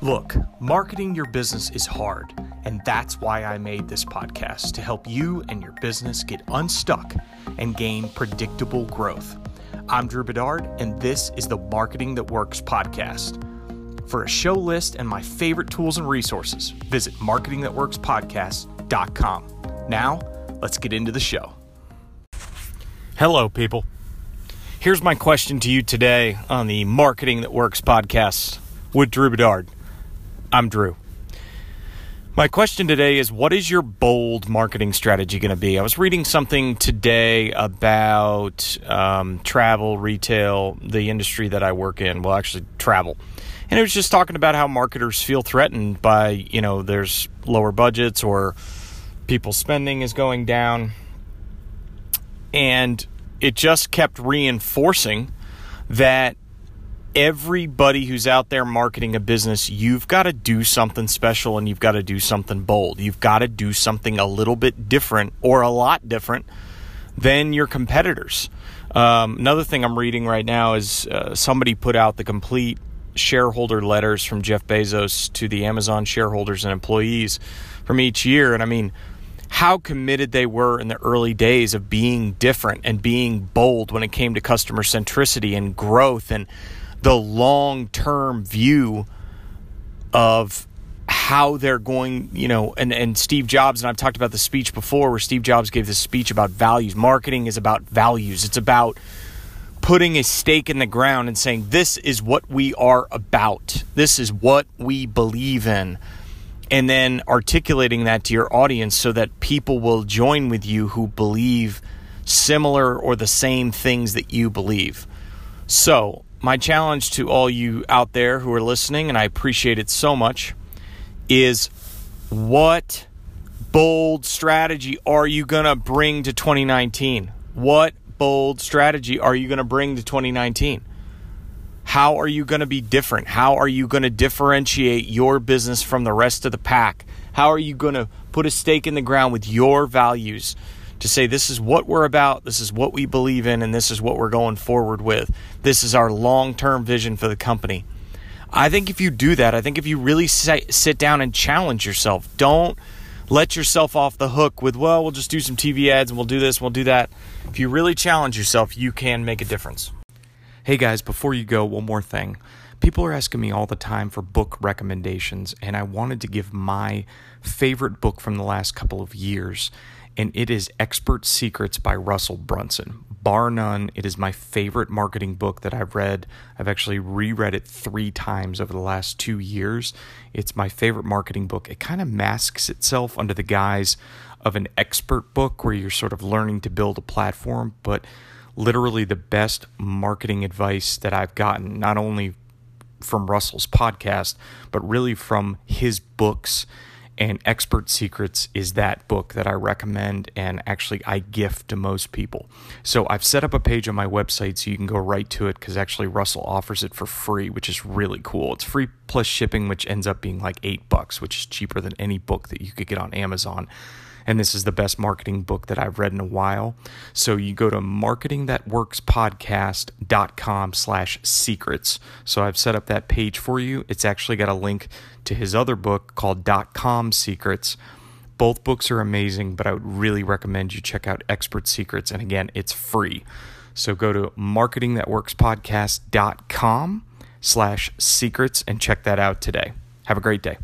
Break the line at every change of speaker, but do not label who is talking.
Look, marketing your business is hard, and that's why I made this podcast to help you and your business get unstuck and gain predictable growth. I'm Drew Bedard, and this is the Marketing That Works podcast. For a show list and my favorite tools and resources, visit marketingthatworkspodcast.com. Now, let's get into the show. Hello, people. Here's my question to you today on the Marketing That Works podcast with Drew Bedard. I'm Drew. My question today is what is your bold marketing strategy going to be? I was reading something today about um, travel, retail, the industry that I work in. Well, actually, travel. And it was just talking about how marketers feel threatened by, you know, there's lower budgets or people's spending is going down. And it just kept reinforcing that everybody who's out there marketing a business, you've got to do something special and you've got to do something bold. You've got to do something a little bit different or a lot different than your competitors. Um, another thing I'm reading right now is uh, somebody put out the complete shareholder letters from Jeff Bezos to the Amazon shareholders and employees from each year. And I mean, how committed they were in the early days of being different and being bold when it came to customer centricity and growth and the long term view of how they're going, you know, and, and Steve Jobs, and I've talked about the speech before where Steve Jobs gave this speech about values. Marketing is about values, it's about putting a stake in the ground and saying, This is what we are about, this is what we believe in. And then articulating that to your audience so that people will join with you who believe similar or the same things that you believe. So, my challenge to all you out there who are listening, and I appreciate it so much, is what bold strategy are you going to bring to 2019? What bold strategy are you going to bring to 2019? How are you going to be different? How are you going to differentiate your business from the rest of the pack? How are you going to put a stake in the ground with your values? To say this is what we're about, this is what we believe in, and this is what we're going forward with. This is our long term vision for the company. I think if you do that, I think if you really sit down and challenge yourself, don't let yourself off the hook with, well, we'll just do some TV ads and we'll do this, we'll do that. If you really challenge yourself, you can make a difference. Hey guys, before you go, one more thing. People are asking me all the time for book recommendations, and I wanted to give my favorite book from the last couple of years and it is Expert Secrets by Russell Brunson. Bar none, it is my favorite marketing book that I've read. I've actually reread it three times over the last two years. It's my favorite marketing book. It kind of masks itself under the guise of an expert book where you're sort of learning to build a platform, but literally the best marketing advice that I've gotten, not only from Russell's podcast, but really from his books and Expert Secrets is that book that I recommend and actually I gift to most people. So I've set up a page on my website so you can go right to it because actually Russell offers it for free, which is really cool. It's free plus shipping, which ends up being like eight bucks, which is cheaper than any book that you could get on Amazon and this is the best marketing book that I've read in a while. So you go to marketingthatworkspodcast.com slash secrets. So I've set up that page for you. It's actually got a link to his other book called Dot Com Secrets. Both books are amazing, but I would really recommend you check out Expert Secrets. And again, it's free. So go to marketingthatworkspodcast.com slash secrets and check that out today. Have a great day.